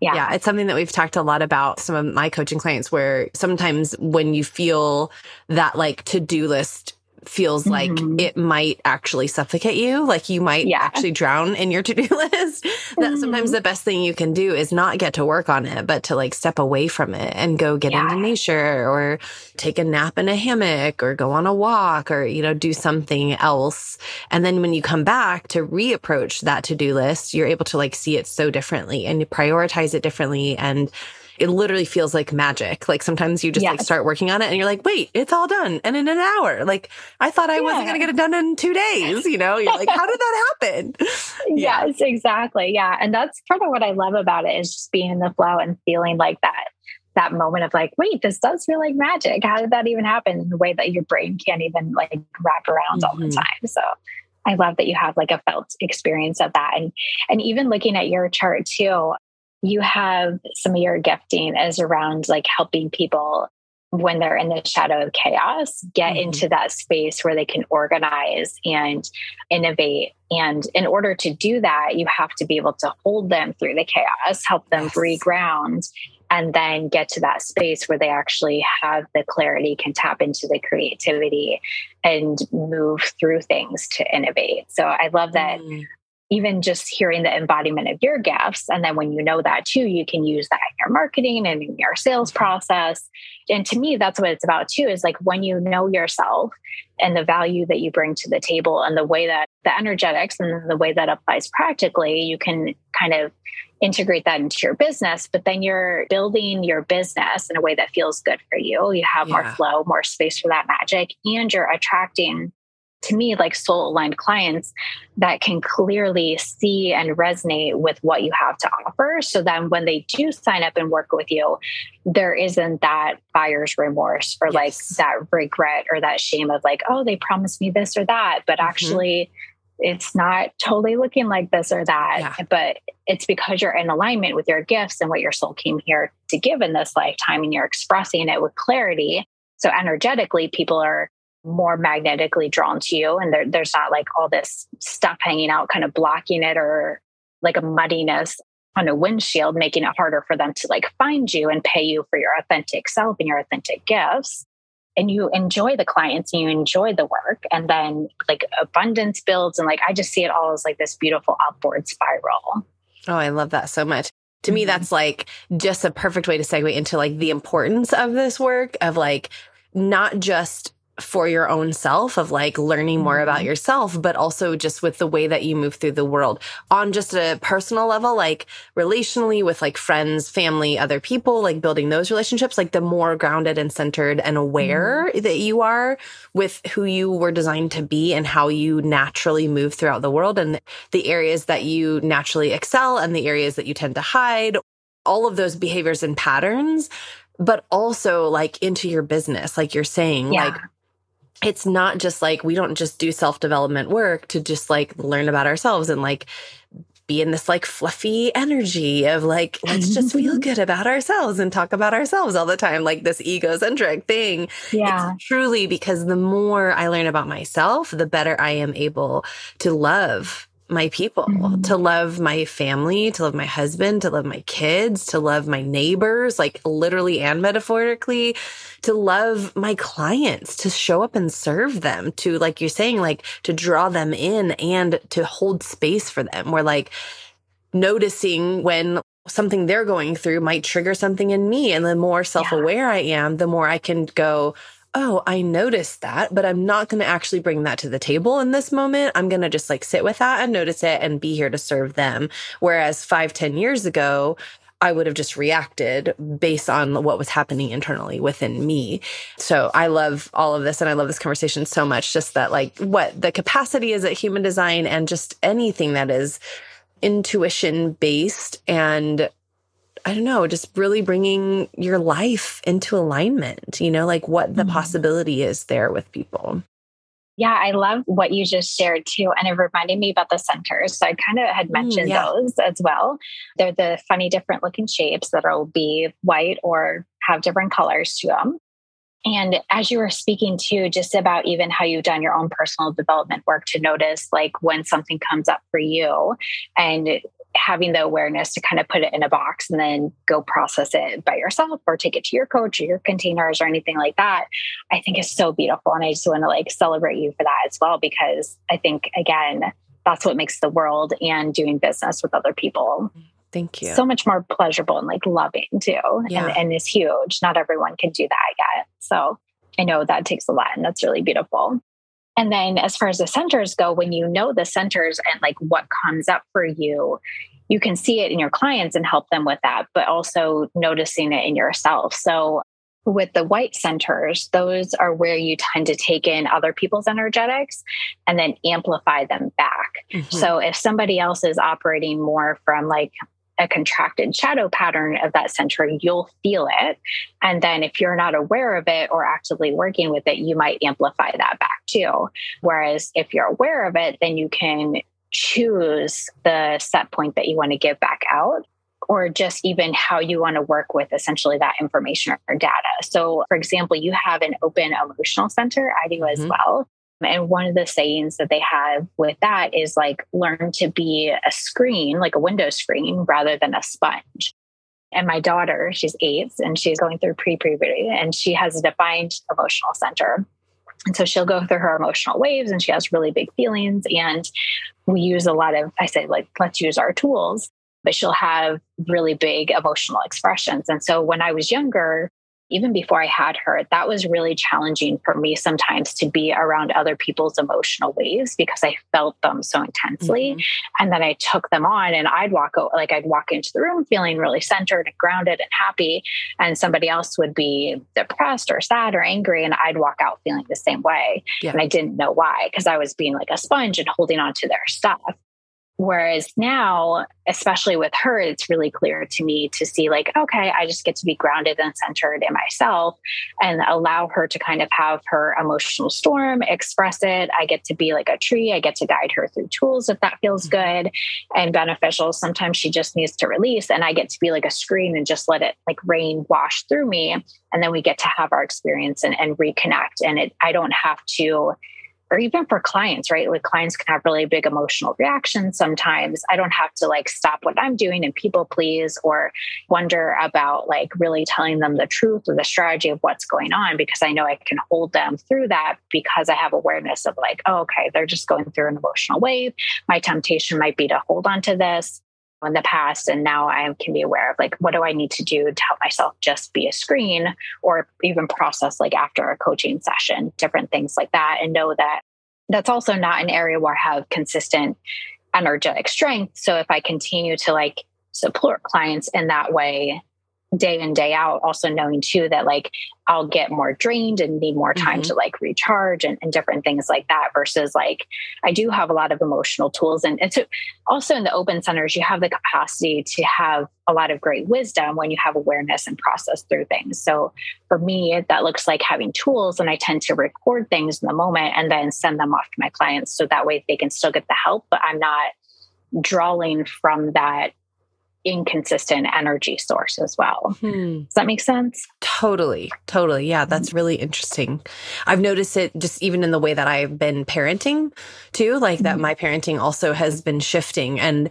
Speaker 1: Yeah.
Speaker 2: Yeah. It's something that we've talked a lot about some of my coaching clients where sometimes when you feel that like to do list feels like mm-hmm. it might actually suffocate you. Like you might yeah. actually drown in your to do list. mm-hmm. That sometimes the best thing you can do is not get to work on it, but to like step away from it and go get yeah. into nature or take a nap in a hammock or go on a walk or, you know, do something else. And then when you come back to reapproach that to do list, you're able to like see it so differently and you prioritize it differently and it literally feels like magic. Like sometimes you just yes. like start working on it and you're like, wait, it's all done. And in an hour, like I thought I yeah. wasn't going to get it done in two days. You know, you're like, how did that happen?
Speaker 1: yeah. Yes, exactly. Yeah. And that's part of what I love about it is just being in the flow and feeling like that that moment of like, wait, this does feel like magic. How did that even happen in a way that your brain can't even like wrap around mm-hmm. all the mm-hmm. time? So I love that you have like a felt experience of that. And and even looking at your chart too, you have some of your gifting as around like helping people when they're in the shadow of chaos get mm-hmm. into that space where they can organize and innovate and in order to do that you have to be able to hold them through the chaos help them yes. reground and then get to that space where they actually have the clarity can tap into the creativity and move through things to innovate so i love that mm even just hearing the embodiment of your gifts. And then when you know that too, you can use that in your marketing and in your sales mm-hmm. process. And to me, that's what it's about too is like when you know yourself and the value that you bring to the table and the way that the energetics and the way that applies practically, you can kind of integrate that into your business. But then you're building your business in a way that feels good for you. You have yeah. more flow, more space for that magic, and you're attracting to me like soul aligned clients that can clearly see and resonate with what you have to offer so then when they do sign up and work with you there isn't that buyer's remorse or yes. like that regret or that shame of like oh they promised me this or that but mm-hmm. actually it's not totally looking like this or that yeah. but it's because you're in alignment with your gifts and what your soul came here to give in this lifetime and you're expressing it with clarity so energetically people are more magnetically drawn to you and there, there's not like all this stuff hanging out kind of blocking it or like a muddiness on a windshield making it harder for them to like find you and pay you for your authentic self and your authentic gifts. And you enjoy the clients and you enjoy the work and then like abundance builds and like i just see it all as like this beautiful upward spiral.
Speaker 2: Oh i love that so much. To me mm-hmm. that's like just a perfect way to segue into like the importance of this work of like not just for your own self of like learning more about mm-hmm. yourself, but also just with the way that you move through the world on just a personal level, like relationally with like friends, family, other people, like building those relationships, like the more grounded and centered and aware mm. that you are with who you were designed to be and how you naturally move throughout the world and the areas that you naturally excel and the areas that you tend to hide all of those behaviors and patterns but also like into your business like you're saying yeah. like it's not just like we don't just do self development work to just like learn about ourselves and like be in this like fluffy energy of like, let's just feel mm-hmm. good about ourselves and talk about ourselves all the time, like this egocentric thing.
Speaker 1: Yeah.
Speaker 2: It's truly because the more I learn about myself, the better I am able to love my people, mm-hmm. to love my family, to love my husband, to love my kids, to love my neighbors, like literally and metaphorically, to love my clients, to show up and serve them, to, like you're saying, like to draw them in and to hold space for them. We're like noticing when something they're going through might trigger something in me. And the more self aware yeah. I am, the more I can go, oh, I noticed that, but I'm not going to actually bring that to the table in this moment. I'm going to just like sit with that and notice it and be here to serve them. Whereas five, ten years ago, I would have just reacted based on what was happening internally within me. So I love all of this and I love this conversation so much. Just that, like, what the capacity is at human design and just anything that is intuition based and I don't know, just really bringing your life into alignment, you know, like what the mm-hmm. possibility is there with people.
Speaker 1: Yeah, I love what you just shared too. And it reminded me about the centers. So I kind of had mm, mentioned mm, yeah. those as well. They're the funny, different looking shapes that'll be white or have different colors to them. And as you were speaking to just about even how you've done your own personal development work to notice like when something comes up for you and having the awareness to kind of put it in a box and then go process it by yourself or take it to your coach or your containers or anything like that, I think is so beautiful. And I just want to like celebrate you for that as well, because I think, again, that's what makes the world and doing business with other people
Speaker 2: Thank you.
Speaker 1: So much more pleasurable and like loving too. Yeah. And, and is huge. Not everyone can do that yet. So I know that takes a lot and that's really beautiful. And then as far as the centers go, when you know the centers and like what comes up for you, you can see it in your clients and help them with that, but also noticing it in yourself. So with the white centers, those are where you tend to take in other people's energetics and then amplify them back. Mm-hmm. So if somebody else is operating more from like a contracted shadow pattern of that center, you'll feel it. And then if you're not aware of it or actively working with it, you might amplify that back too. Whereas if you're aware of it, then you can choose the set point that you want to give back out or just even how you want to work with essentially that information or data. So, for example, you have an open emotional center, I do mm-hmm. as well. And one of the sayings that they have with that is like, learn to be a screen, like a window screen, rather than a sponge. And my daughter, she's eight and she's going through pre puberty and she has a defined emotional center. And so she'll go through her emotional waves and she has really big feelings. And we use a lot of, I say, like, let's use our tools, but she'll have really big emotional expressions. And so when I was younger, even before I had her, that was really challenging for me sometimes to be around other people's emotional waves because I felt them so intensely. Mm-hmm. And then I took them on and I'd walk out, like I'd walk into the room feeling really centered and grounded and happy. And somebody else would be depressed or sad or angry. And I'd walk out feeling the same way. Yeah. And I didn't know why because I was being like a sponge and holding on to their stuff. Whereas now, especially with her, it's really clear to me to see, like, okay, I just get to be grounded and centered in myself and allow her to kind of have her emotional storm, express it. I get to be like a tree. I get to guide her through tools if that feels mm-hmm. good and beneficial. Sometimes she just needs to release, and I get to be like a screen and just let it like rain wash through me. And then we get to have our experience and, and reconnect. And it, I don't have to or even for clients, right? Like clients can have really big emotional reactions sometimes. I don't have to like stop what I'm doing and people please or wonder about like really telling them the truth or the strategy of what's going on because I know I can hold them through that because I have awareness of like, oh, okay, they're just going through an emotional wave. My temptation might be to hold on to this in the past and now i can be aware of like what do i need to do to help myself just be a screen or even process like after a coaching session different things like that and know that that's also not an area where i have consistent energetic strength. So if i continue to like support clients in that way day in day out also knowing too that like i'll get more drained and need more time mm-hmm. to like recharge and, and, different things like that versus like i do have a lot of emotional tools and, and so also in the open centers you have the capacity to have a lot of great wisdom when you have awareness and process through things so for me that looks like having tools and i tend to record things in the moment and then send them off to my clients so that way they can still get the help but i'm not drawing from that inconsistent energy source as well. Hmm. Does that make sense?
Speaker 2: Totally. Totally. Yeah, that's really interesting. I've noticed it just even in the way that I've been parenting too, like mm-hmm. that my parenting also has been shifting and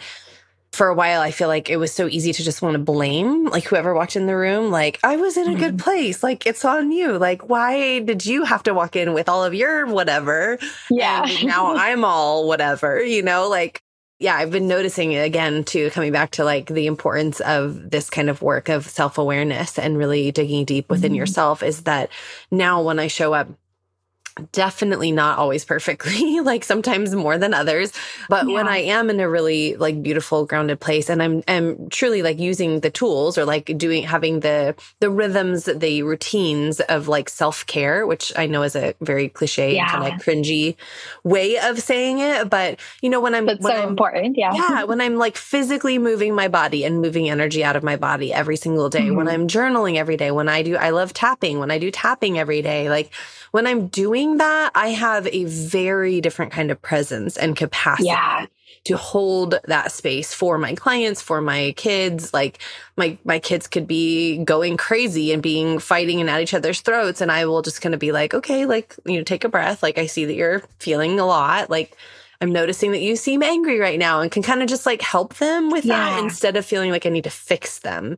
Speaker 2: for a while I feel like it was so easy to just want to blame like whoever walked in the room like I was in a good mm-hmm. place like it's on you like why did you have to walk in with all of your whatever
Speaker 1: yeah
Speaker 2: now I'm all whatever you know like yeah, I've been noticing it again too, coming back to like the importance of this kind of work of self awareness and really digging deep within mm-hmm. yourself is that now when I show up definitely not always perfectly like sometimes more than others but yeah. when i am in a really like beautiful grounded place and i'm am truly like using the tools or like doing having the the rhythms the routines of like self-care which i know is a very cliche yeah. kind of cringy way of saying it but you know when i'm
Speaker 1: That's
Speaker 2: when
Speaker 1: so
Speaker 2: I'm,
Speaker 1: important yeah
Speaker 2: yeah when i'm like physically moving my body and moving energy out of my body every single day mm-hmm. when i'm journaling every day when i do i love tapping when i do tapping every day like when i'm doing that, I have a very different kind of presence and capacity. Yeah. To hold that space for my clients, for my kids, like my my kids could be going crazy and being fighting and at each other's throats, and I will just kind of be like, okay, like you know, take a breath. Like I see that you're feeling a lot. Like I'm noticing that you seem angry right now, and can kind of just like help them with yeah. that instead of feeling like I need to fix them.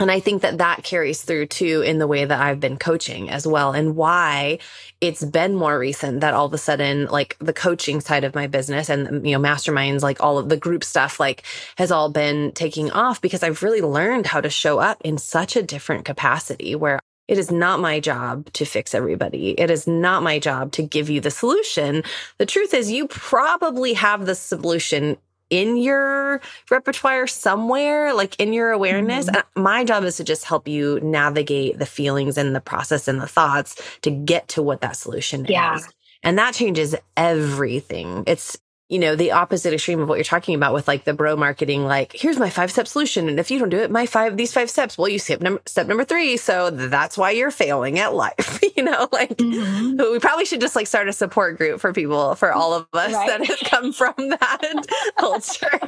Speaker 2: And I think that that carries through too in the way that I've been coaching as well and why it's been more recent that all of a sudden like the coaching side of my business and um, you know masterminds like all of the group stuff like has all been taking off because I've really learned how to show up in such a different capacity where it is not my job to fix everybody. It is not my job to give you the solution. The truth is you probably have the solution in your repertoire somewhere, like in your awareness. Mm-hmm. My job is to just help you navigate the feelings and the process and the thoughts to get to what that solution yeah. is. And that changes everything. It's you know, the opposite extreme of what you're talking about with like the bro marketing, like, here's my five step solution. And if you don't do it, my five, these five steps, well, you skip number, step number three. So that's why you're failing at life. you know, like mm-hmm. we probably should just like start a support group for people, for all of us right? that have come from that culture.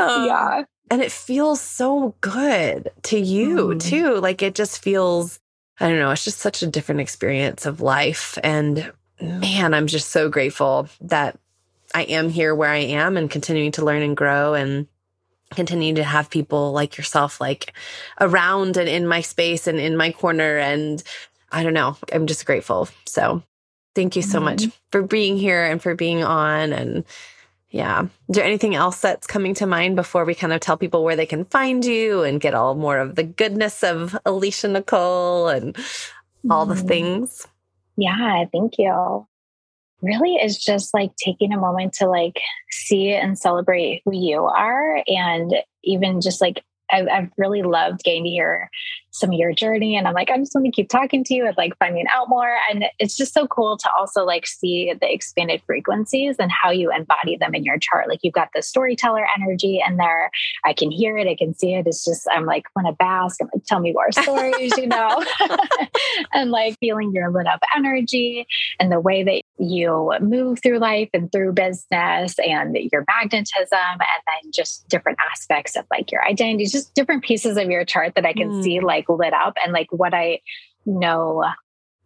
Speaker 1: um, yeah.
Speaker 2: And it feels so good to you mm. too. Like it just feels, I don't know, it's just such a different experience of life. And man, I'm just so grateful that I am here where I am and continuing to learn and grow and continue to have people like yourself like around and in my space and in my corner and I don't know, I'm just grateful. So, thank you so mm-hmm. much for being here and for being on and Yeah. Is there anything else that's coming to mind before we kind of tell people where they can find you and get all more of the goodness of Alicia Nicole and all the mm-hmm. things?
Speaker 1: Yeah, thank you. Really is just like taking a moment to like see and celebrate who you are and even just like I've, I've really loved getting to hear some of your journey. And I'm like, I just want to keep talking to you and like finding out more. And it's just so cool to also like see the expanded frequencies and how you embody them in your chart. Like you've got the storyteller energy in there. I can hear it, I can see it. It's just, I'm like, when I bask, I'm like, tell me more stories, you know? and like feeling your lit up energy and the way that you move through life and through business and your magnetism and then just different aspects of like your identity, just different pieces of your chart that I can mm. see like lit up and like what I know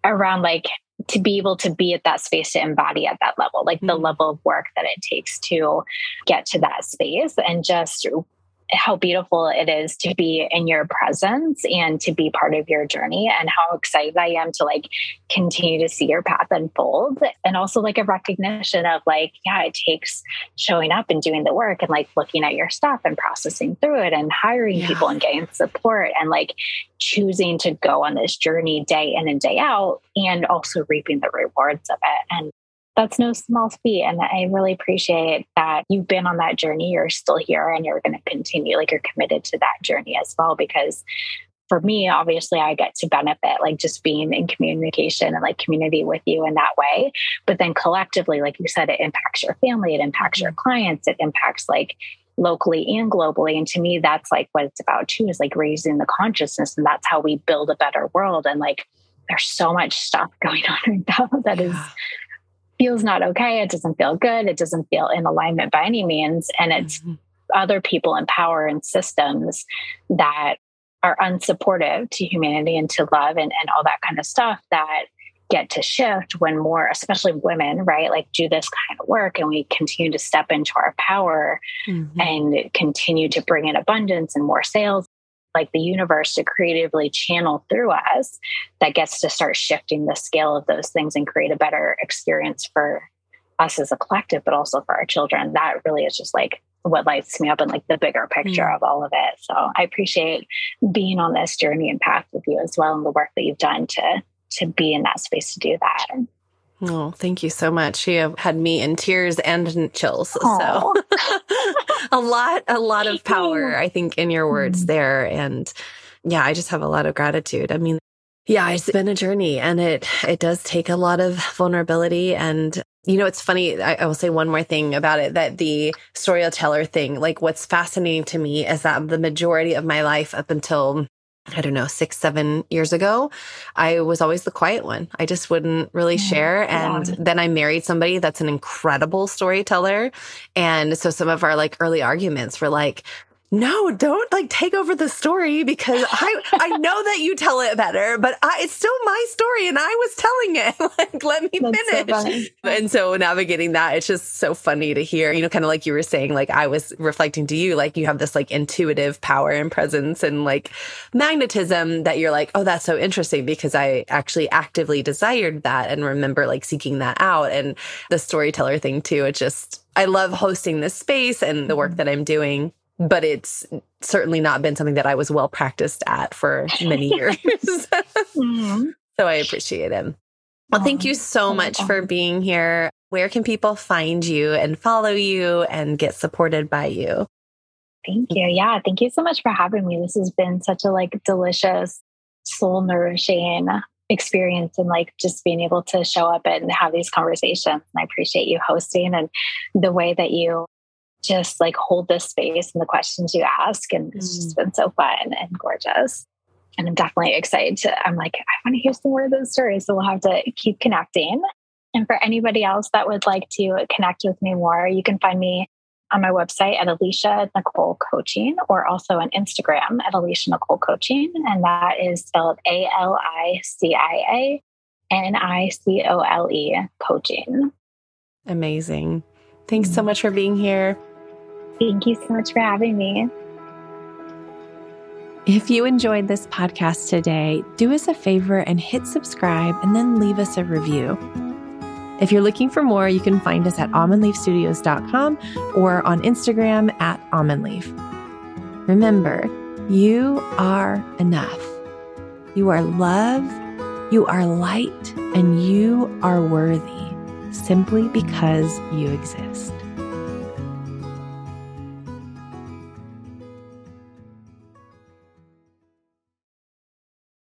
Speaker 1: around like to be able to be at that space to embody at that level, like mm. the level of work that it takes to get to that space and just how beautiful it is to be in your presence and to be part of your journey and how excited I am to like continue to see your path unfold and also like a recognition of like yeah it takes showing up and doing the work and like looking at your stuff and processing through it and hiring yeah. people and getting support and like choosing to go on this journey day in and day out and also reaping the rewards of it and that's no small feat. And I really appreciate that you've been on that journey. You're still here and you're going to continue, like you're committed to that journey as well. Because for me, obviously, I get to benefit like just being in communication and like community with you in that way. But then collectively, like you said, it impacts your family, it impacts your mm-hmm. clients, it impacts like locally and globally. And to me, that's like what it's about too, is like raising the consciousness. And that's how we build a better world. And like, there's so much stuff going on right now that is feels not okay. It doesn't feel good. It doesn't feel in alignment by any means. And it's mm-hmm. other people in power and systems that are unsupportive to humanity and to love and, and all that kind of stuff that get to shift when more, especially women, right, like do this kind of work and we continue to step into our power mm-hmm. and continue to bring in abundance and more sales like the universe to creatively channel through us that gets to start shifting the scale of those things and create a better experience for us as a collective, but also for our children. That really is just like what lights me up and like the bigger picture mm. of all of it. So I appreciate being on this journey and path with you as well and the work that you've done to to be in that space to do that.
Speaker 2: Oh, thank you so much. You have had me in tears and chills. Aww. So a lot, a lot of power, I think, in your words mm. there. And yeah, I just have a lot of gratitude. I mean, yeah, it's been a journey and it, it does take a lot of vulnerability. And, you know, it's funny. I, I will say one more thing about it that the storyteller thing, like what's fascinating to me is that the majority of my life up until I don't know, six, seven years ago, I was always the quiet one. I just wouldn't really mm, share. And then I married somebody that's an incredible storyteller. And so some of our like early arguments were like, no, don't like take over the story because I I know that you tell it better, but I, it's still my story and I was telling it. like, let me That's finish. So and so navigating that, it's just so funny to hear, you know, kind of like you were saying, like I was reflecting to you, like you have this like intuitive power and presence and like magnetism that you're like, oh, that's so interesting because I actually actively desired that and remember like seeking that out. And the storyteller thing too, it just, I love hosting this space and the work mm-hmm. that I'm doing but it's certainly not been something that I was well practiced at for many years. mm-hmm. So I appreciate it. Well, thank you so much for being here. Where can people find you and follow you and get supported by you?
Speaker 1: Thank you. Yeah, thank you so much for having me. This has been such a like delicious, soul nourishing experience and like just being able to show up and have these conversations. And I appreciate you hosting and the way that you just like hold this space and the questions you ask. And it's mm. just been so fun and gorgeous. And I'm definitely excited to, I'm like, I want to hear some more of those stories. So we'll have to keep connecting. And for anybody else that would like to connect with me more, you can find me on my website at Alicia Nicole Coaching or also on Instagram at Alicia Nicole Coaching. And that is spelled A L I C I A N I C O L E Coaching.
Speaker 2: Amazing. Thanks so much for being here.
Speaker 1: Thank you so much for having me.
Speaker 2: If you enjoyed this podcast today, do us a favor and hit subscribe and then leave us a review. If you're looking for more, you can find us at almondleafstudios.com or on Instagram at almondleaf. Remember, you are enough. You are love, you are light, and you are worthy simply because you exist.